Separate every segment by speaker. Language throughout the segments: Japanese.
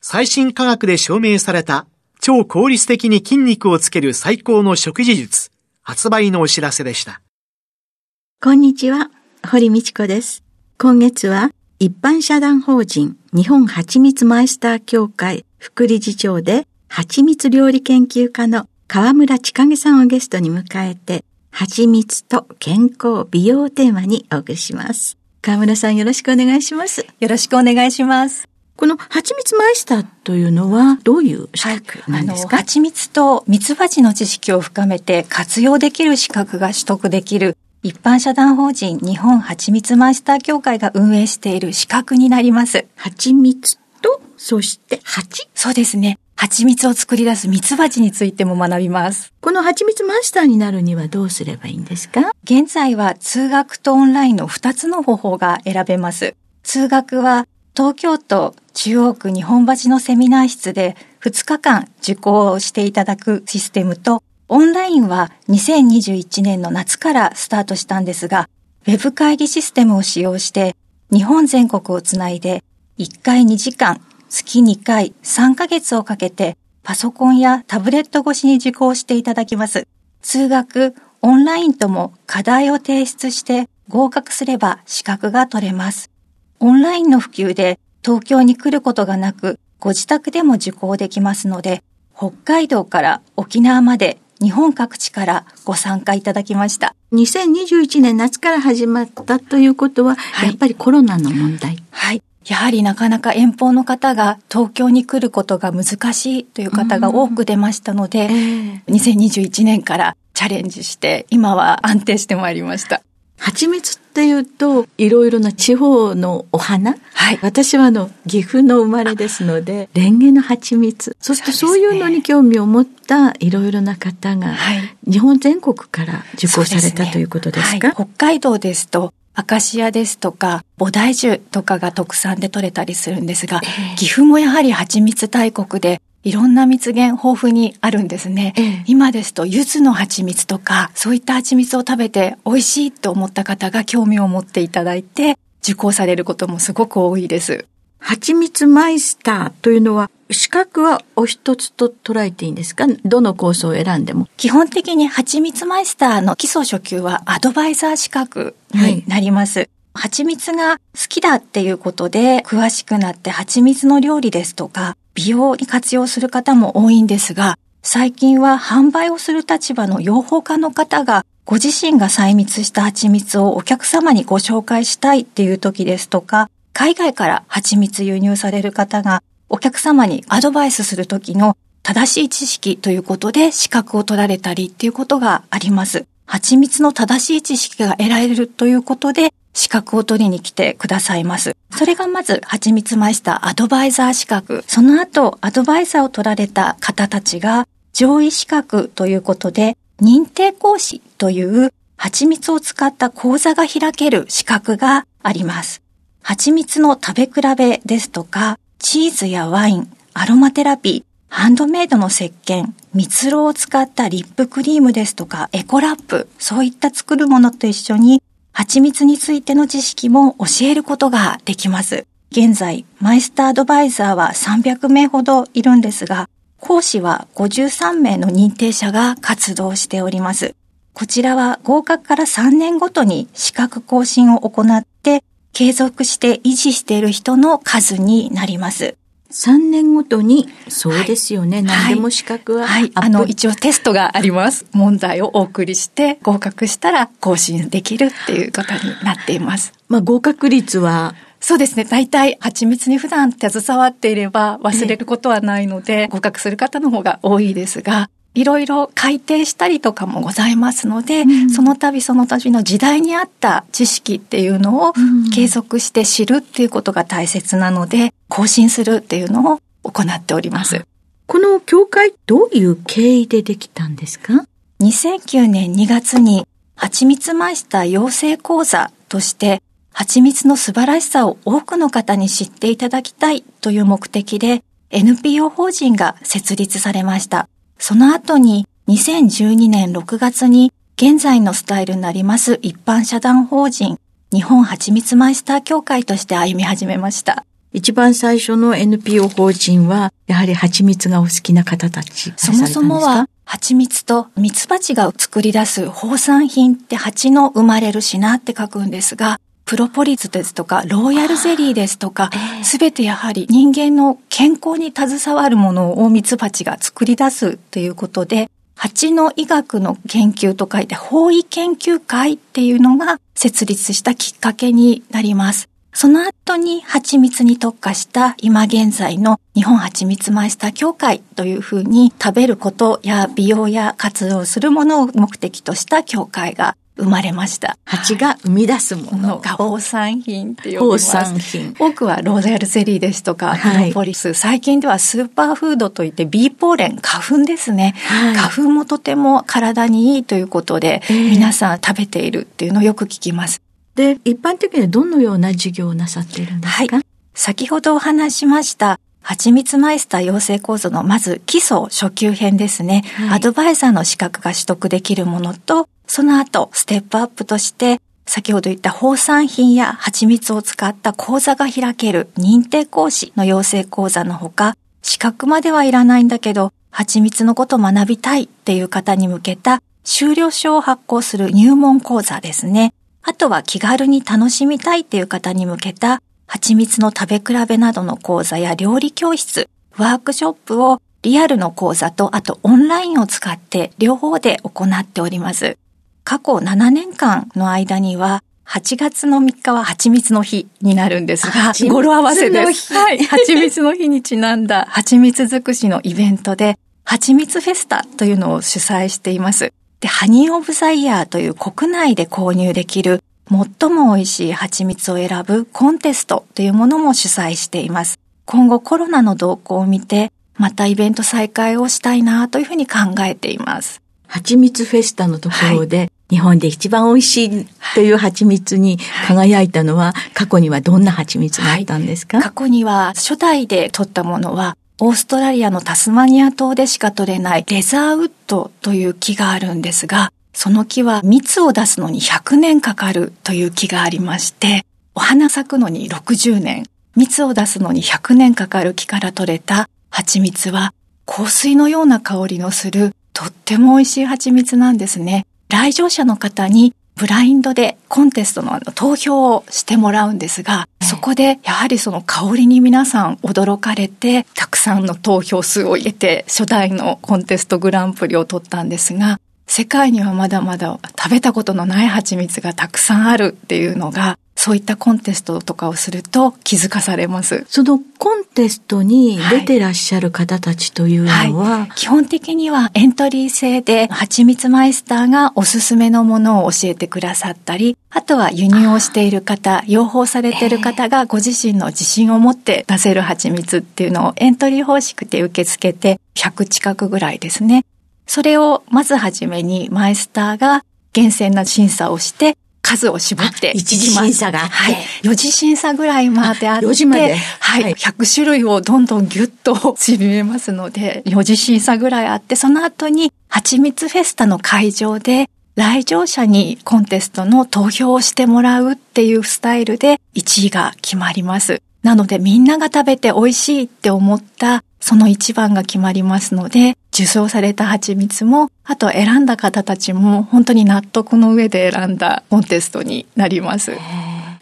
Speaker 1: 最新科学で証明された超効率的に筋肉をつける最高の食事術、発売のお知らせでした。
Speaker 2: こんにちは、堀道子です。今月は一般社団法人日本蜂蜜マイスター協会副理事長で蜂蜜料理研究家の河村千景さんをゲストに迎えて、蜂蜜と健康美容をテーマにお送りします。河村さんよろしくお願いします。
Speaker 3: よろしくお願いします。
Speaker 2: この蜂蜜マイスターというのはどういう資格なんですか、
Speaker 3: はい、蜂蜜と蜜蜂の知識を深めて活用できる資格が取得できる一般社団法人日本蜂蜜マイスター協会が運営している資格になります。
Speaker 2: 蜂蜜と、そして蜂？
Speaker 3: そうですね。蜂蜜を作り出す蜜蜂についても学びます。
Speaker 2: この蜂蜜マスターになるにはどうすればいいんですか？
Speaker 3: 現在は通学とオンラインの2つの方法が選べます。通学は東京都中央区日本橋のセミナー室で2日間受講をしていただくシステムと、オンラインは2021年の夏からスタートしたんですが、ウェブ会議システムを使用して日本全国をつないで1回2時間月2回3ヶ月をかけてパソコンやタブレット越しに受講していただきます。通学、オンラインとも課題を提出して合格すれば資格が取れます。オンラインの普及で東京に来ることがなく、ご自宅でも受講できますので、北海道から沖縄まで日本各地からご参加いただきました。
Speaker 2: 2021年夏から始まったということは、はい、やっぱりコロナの問題。
Speaker 3: はい。やはりなかなか遠方の方が東京に来ることが難しいという方が多く出ましたので、えー、2021年からチャレンジして今は安定してまいりました。
Speaker 2: 蜂蜜っていうと、いろいろな地方のお花？
Speaker 3: はい。
Speaker 2: 私はあの、岐阜の生まれですので、レンゲの蜂蜜。そしてそういうのに興味を持ったいろいろな方が、はい、日本全国から受講された、ね、ということですか、はい、
Speaker 3: 北海道ですと、アカシアですとか、菩提樹とかが特産で取れたりするんですが、えー、岐阜もやはり蜂蜜大国で、いろんな蜜源豊富にあるんですね。えー、今ですと、柚子の蜂蜜とか、そういった蜂蜜を食べて美味しいと思った方が興味を持っていただいて、受講されることもすごく多いです。
Speaker 2: 蜂蜜マイスターというのは、資格はお一つと捉えていいんですか？どのコースを選んでも。
Speaker 3: 基本的に蜂蜜マイスターの基礎初級はアドバイザー資格になります。はい、蜂蜜が好きだっていうことで詳しくなって蜂蜜の料理ですとか美容に活用する方も多いんですが、最近は販売をする立場の養蜂家の方がご自身が採蜜した蜂蜜をお客様にご紹介したいっていう時ですとか、海外から蜂蜜輸入される方がお客様にアドバイスするときの正しい知識ということで資格を取られたりっていうことがあります。蜂蜜の正しい知識が得られるということで資格を取りに来てくださいます。それがまず、蜂蜜マイスターアドバイザー資格。その後、アドバイザーを取られた方たちが、上位資格ということで、認定講師という蜂蜜を使った講座が開ける資格があります。蜂蜜の食べ比べですとか、チーズやワイン、アロマテラピー、ハンドメイドの石鹸、蜜蝋を使ったリップクリームですとか、エコラップ、そういった作るものと一緒に、蜂蜜についての知識も教えることができます。現在、マイスターアドバイザーは300名ほどいるんですが、講師は53名の認定者が活動しております。こちらは合格から3年ごとに資格更新を行って継続して維持している人の数になります。
Speaker 2: 3年ごとに、そうですよね。はい、何でも資格は。
Speaker 3: はい。あの、一応テストがあります。問題をお送りして合格したら更新できるっていうことになっています。
Speaker 2: まあ、合格率は？
Speaker 3: そうですね。大体、蜂蜜に普段携わっていれば忘れることはないので、合格する方の方が多いですが、いろいろ改定したりとかもございますので、うん、その度その度の時代に合った知識っていうのを継続して知るっていうことが大切なので、更新するっていうのを行っております。
Speaker 2: この協会どういう経緯でできたんですか
Speaker 3: ?2009 年2月に蜂蜜マイスター養成講座として蜂蜜の素晴らしさを多くの方に知っていただきたいという目的で NPO 法人が設立されました。その後に2012年6月に現在のスタイルになります一般社団法人日本蜂蜜マイスター協会として歩み始めました。
Speaker 2: 一番最初の NPO 法人は、やはり蜂蜜がお好きな方たち
Speaker 3: そもそもは、蜂蜜と蜜蜂が作り出す放産品って蜂の生まれる品って書くんですが、プロポリスですとか、ローヤルゼリーですとか、すべ、えー、てやはり人間の健康に携わるものをミツバチが作り出すということで、蜂の医学の研究と書いて、法医研究会っていうのが設立したきっかけになります。その後に蜂蜜に特化した今現在の日本蜂蜜マイスター協会というふうに食べることや美容や活動するものを目的とした協会が生まれました。
Speaker 2: 蜂が生み出すもの
Speaker 3: が放産品って呼びます。放産品。多くはローザヤルゼリーですとか、はい、ポリス。最近ではスーパーフードといってビーポーレン、花粉ですね、はい、花粉もとても体にいいということで、えー、皆さん食べているっていうのをよく聞きます。
Speaker 2: で、一般的にはどのような授業をなさっているんですか、はい、
Speaker 3: 先ほどお話しました、蜂蜜マイスター養成講座のまず基礎初級編ですね、はい、アドバイザーの資格が取得できるものと、その後、ステップアップとして、先ほど言った放産品や蜂蜜を使った講座が開ける認定講師の養成講座のほか、資格まではいらないんだけど、蜂蜜のことを学びたいっていう方に向けた修了書を発行する入門講座ですね。あとは気軽に楽しみたいっていう方に向けた蜂蜜の食べ比べなどの講座や料理教室、ワークショップをリアルの講座とあとオンラインを使って両方で行っております。過去7年間の間には、8月の3日は蜂蜜の日になるんですが、語呂合わせです。はい。蜂蜜の日にちなんだ蜂蜜尽くしのイベントで、蜂蜜フェスタというのを主催しています。で、ハニーオブザイヤーという国内で購入できる最も美味しい蜂蜜を選ぶコンテストというものも主催しています。今後コロナの動向を見て、またイベント再開をしたいなというふうに考えています。
Speaker 2: 蜂蜜フェスタのところで、はい、日本で一番美味しいという蜂蜜に輝いたのは、過去にはどんな蜂蜜だったんですか、
Speaker 3: はい、過去には初代で取ったものは、オーストラリアのタスマニア島でしか取れないレザーウッドという木があるんですが、その木は蜜を出すのに100年かかるという木がありまして、お花咲くのに60年、蜜を出すのに100年かかる木から取れた蜂蜜は香水のような香りのするとっても美味しい蜂蜜なんですね。来場者の方にブラインドでコンテストのあの投票をしてもらうんですが、そこでやはりその香りに皆さん驚かれて、たくさんの投票数を得て初代のコンテストグランプリを取ったんですが、世界にはまだまだ食べたことのない蜂蜜がたくさんあるっていうのがそういったコンテストとかをすると気づかされます。
Speaker 2: そのコンテストに出てらっしゃる方たちというのは、はいは
Speaker 3: い、基本的にはエントリー制で、蜂蜜マイスターがおすすめのものを教えてくださったり、あとは輸入をしている方、養蜂されている方がご自身の自信を持って出せる蜂蜜っていうのをエントリー方式で受け付けて100近くぐらいですね。それをまずはじめにマイスターが厳選な審査をして数を絞って
Speaker 2: 一次審査が
Speaker 3: はい。4次審査ぐらいまであって。4
Speaker 2: 時まで。
Speaker 3: はい。はい、100種類をどんどんギュッと縮めますので、4次審査ぐらいあって、その後に、蜂蜜フェスタの会場で、来場者にコンテストの投票をしてもらうっていうスタイルで1位が決まります。なのでみんなが食べて美味しいって思ったその一番が決まりますので、受賞された蜂蜜も、あと選んだ方たちも本当に納得の上で選んだコンテストになります。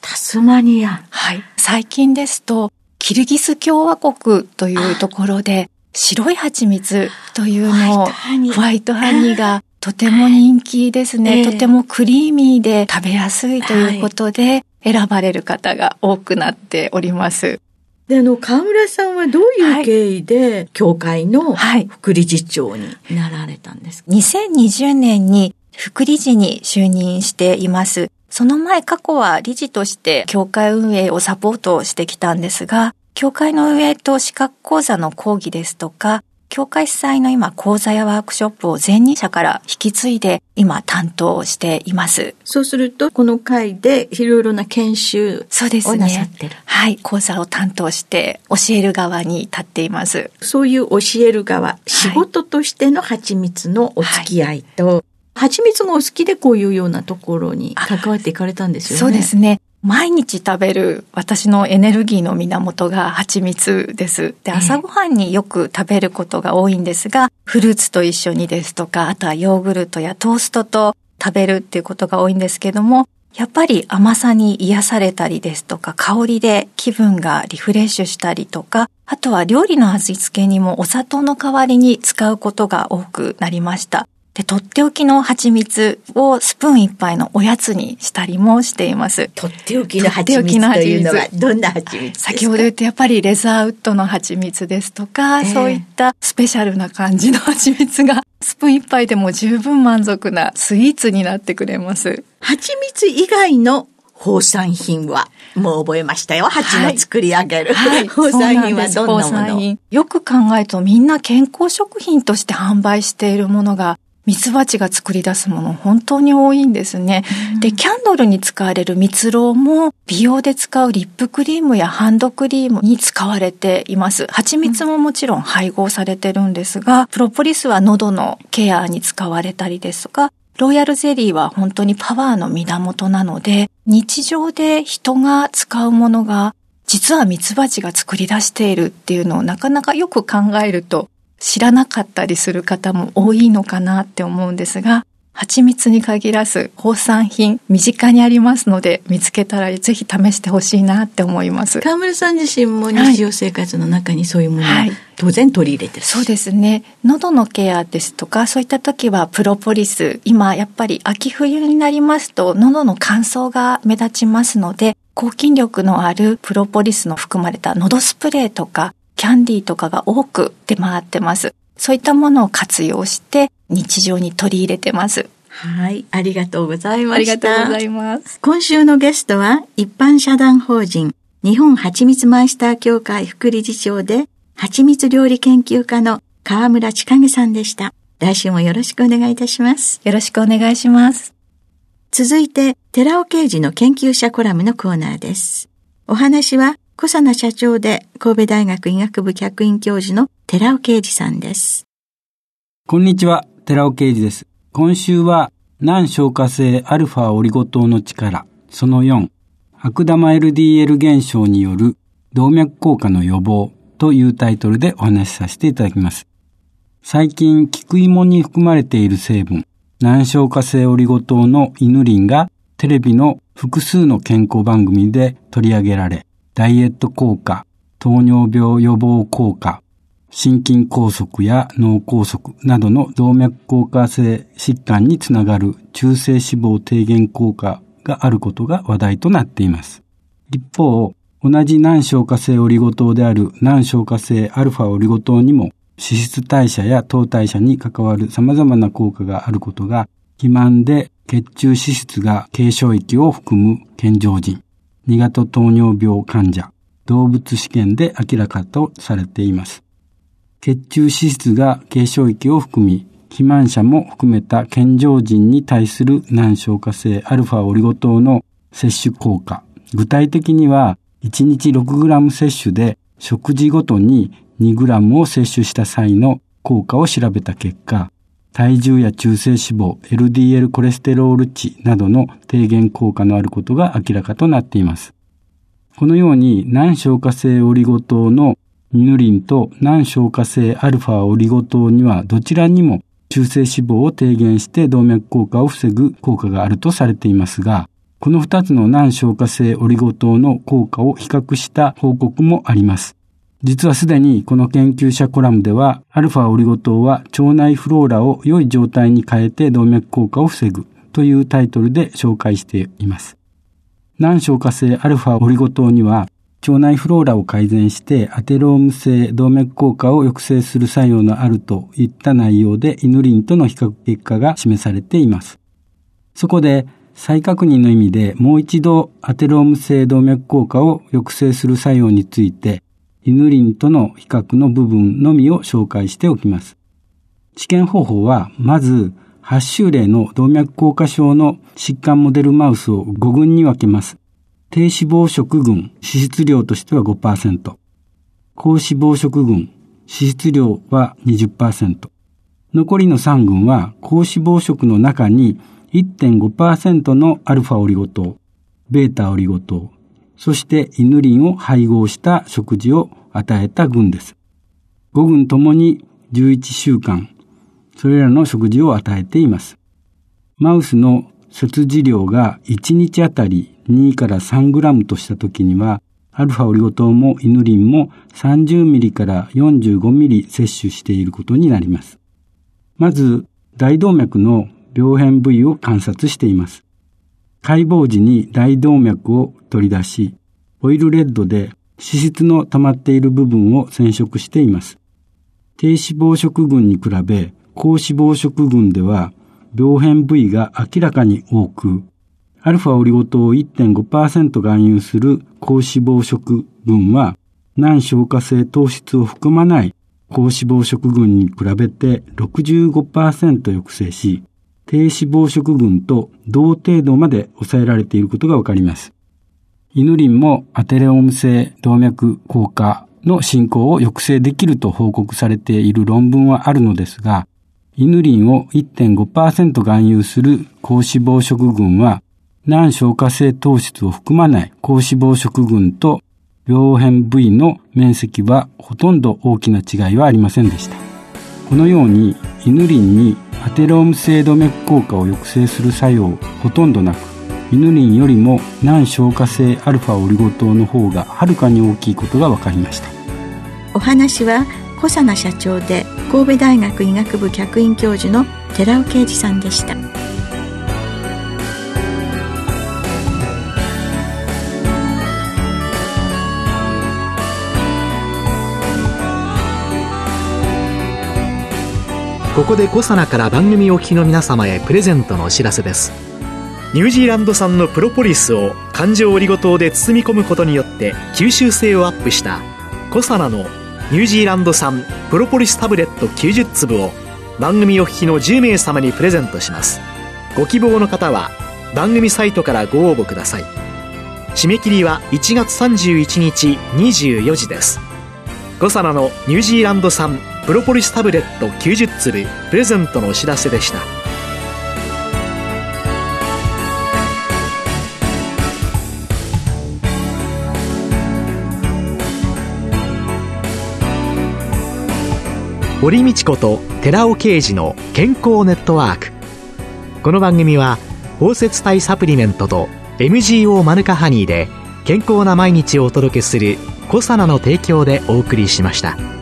Speaker 2: タスマニア。
Speaker 3: はい。最近ですと、キルギス共和国というところで、白い蜂蜜というのを、ホワイトハニーがとても人気ですね、えー、とてもクリーミーで食べやすいということで、選ばれる方が多くなっております。
Speaker 2: で、あの、河村さんはどういう経緯で、協会の副理事長になられたんですか、
Speaker 3: はい、?2020 年に副理事に就任しています。その前過去は理事として協会運営をサポートしてきたんですが、協会の運営と資格講座の講義ですとか、協会主催の今講座やワークショップを前任者から引き継いで今担当しています。
Speaker 2: そうするとこの会でいろいろな研修をなさってる。ね、
Speaker 3: はい、講座を担当して教える側に立っています。
Speaker 2: そういう教える側、仕事としての蜂蜜のお付き合いと、はい蜂蜜もお好きでこういうようなところに関わっていかれたんですよね。
Speaker 3: そうですね。毎日食べる私のエネルギーの源が蜂蜜です。で、朝ごはんによく食べることが多いんですが、フルーツと一緒にですとか、あとはヨーグルトやトーストと食べるっていうことが多いんですけども、やっぱり甘さに癒されたりですとか、香りで気分がリフレッシュしたりとか、あとは料理の味付けにもお砂糖の代わりに使うことが多くなりました。で、とっておきの蜂蜜をスプーン一杯のおやつにしたりもしています。
Speaker 2: とっておきの蜂蜜というのはどんな蜂蜜
Speaker 3: 先ほど言ってやっぱりレザーウッドの蜂蜜ですとか、えー、そういったスペシャルな感じの蜂蜜が スプーン一杯でも十分満足なスイーツになってくれます。
Speaker 2: 蜂蜜以外の放産品はもう覚えましたよ。蜂の作り上げる。はい、放産品はどんなもの？
Speaker 3: よく考えるとみんな健康食品として販売しているものがミツバチが作り出すもの本当に多いんですね。で、キャンドルに使われる蜜蝋も美容で使うリップクリームやハンドクリームに使われています。蜂蜜ももちろん配合されてるんですが、プロポリスは喉のケアに使われたりですとか、ロイヤルゼリーは本当にパワーの源なので、日常で人が使うものが実はミツバチが作り出しているっていうのをなかなかよく考えると知らなかったりする方も多いのかなって思うんですが、蜂蜜に限らず放産品身近にありますので見つけたらぜひ試してほしいなって思います。
Speaker 2: 河村さん自身も日常生活の中にそういうものを当然取り入れてる、
Speaker 3: はい、そうですね。喉のケアですとかそういった時はプロポリス今やっぱり秋冬になりますと喉の乾燥が目立ちますので抗菌力のあるプロポリスの含まれた喉スプレーとかキャンディーとかが多く出回ってます。そういったものを活用して日常に取り入れてます。
Speaker 2: はい、ありがとうございま
Speaker 3: した。ありがとうございます。
Speaker 2: 今週のゲストは一般社団法人日本蜂蜜マイスター協会副理事長で蜂蜜料理研究家の河村千景さんでした。来週もよろしくお願いいたします。
Speaker 3: よろしくお願いします。
Speaker 2: 続いて、寺尾刑事の研究者コラムのコーナーです。お話は小佐奈社長で神戸大学医学部客員教授の寺尾啓二さんです。
Speaker 4: こんにちは、寺尾啓二です。今週は難消化性アルファオリゴ糖の力、その4、悪玉 LDL 減少による動脈硬化の予防というタイトルでお話しさせていただきます。最近、菊芋に含まれている成分、難消化性オリゴ糖のイヌリンがテレビの複数の健康番組で取り上げられ、ダイエット効果、糖尿病予防効果、心筋梗塞や脳梗塞などの動脈硬化性疾患につながる中性脂肪低減効果があることが話題となっています。一方、同じ難消化性オリゴ糖である難消化性アルファオリゴ糖にも脂質代謝や糖代謝に関わる様々な効果があることが肥満で血中脂質が軽症域を含む健常人、2型糖尿病患者、動物試験で明らかとされています。血中脂質が軽症域を含み、肥満者も含めた健常人に対する難消化性アルファオリゴ糖の摂取効果。具体的には、1日 6g 摂取で食事ごとに 2g を摂取した際の効果を調べた結果、体重や中性脂肪、LDL コレステロール値などの低減効果のあることが明らかとなっています。このように難消化性オリゴ糖のニヌリンと難消化性アルファオリゴ糖にはどちらにも中性脂肪を低減して動脈硬化を防ぐ効果があるとされていますが、この2つの難消化性オリゴ糖の効果を比較した報告もあります。実はすでにこの研究者コラムでは、アルファオリゴ糖は腸内フローラを良い状態に変えて動脈硬化を防ぐというタイトルで紹介しています。難消化性アルファオリゴ糖には、腸内フローラを改善してアテローム性動脈硬化を抑制する作用のあるといった内容でイヌリンとの比較結果が示されています。そこで再確認の意味でもう一度アテローム性動脈硬化を抑制する作用についてイヌリンとの比較の部分のみを紹介しておきます。治験方法は、まず、8種類の動脈硬化症の疾患モデルマウスを5群に分けます。低脂肪食群、脂質量としては5%。高脂肪食群、脂質量は20%。残りの3群は高脂肪食の中に1.5%のアルファオリゴ糖、ベータオリゴ糖、そしてイヌリンを配合した食事を与えた群です。5群ともに11週間、それらの食事を与えています。マウスの切治量が1日あたり2から3グラムとした時には、アルファオリゴ糖もイヌリンも30ミリから45ミリ摂取していることになります。まず、大動脈の病変部位を観察しています。解剖時に大動脈を取り出し、オイルレッドで脂質の溜まっている部分を染色しています。低脂肪食群に比べ高脂肪食群では病変部位が明らかに多く、アルファオリゴ糖を1.5%含有する高脂肪食群は難消化性糖質を含まない高脂肪食群に比べて65%抑制し、低脂肪食群と同程度まで抑えられていることがわかります。イヌリンもアテレオム性動脈硬化の進行を抑制できると報告されている論文はあるのですが、イヌリンを1.5%含有する高脂肪食群は、難消化性糖質を含まない高脂肪食群と病変部位の面積はほとんど大きな違いはありませんでした。このようにイヌリンにアテローム性動脈硬化を抑制する作用ほとんどなくイヌリンよりも難消化性アルファオリゴ糖の方がはるかに大きいことが分かりました。
Speaker 2: お話は小佐奈社長で神戸大学医学部客員教授の寺尾啓二さんでした。
Speaker 1: ここでコサナから番組お聞きの皆様へプレゼントのお知らせです。ニュージーランド産のプロポリスを環状オリゴ糖で包み込むことによって吸収性をアップしたコサナのニュージーランド産プロポリスタブレット90粒を番組お聞きの10名様にプレゼントします。ご希望の方は番組サイトからご応募ください。締め切りは1月31日24時です。コサナのニュージーランド産プロポリスタブレット90粒プレゼントのお知らせでした堀道子と寺尾啓二の健康ネットワークこの番組は包摂体サプリメントと MGO マヌカハニーで健康な毎日をお届けする「コサナの提供」でお送りしました。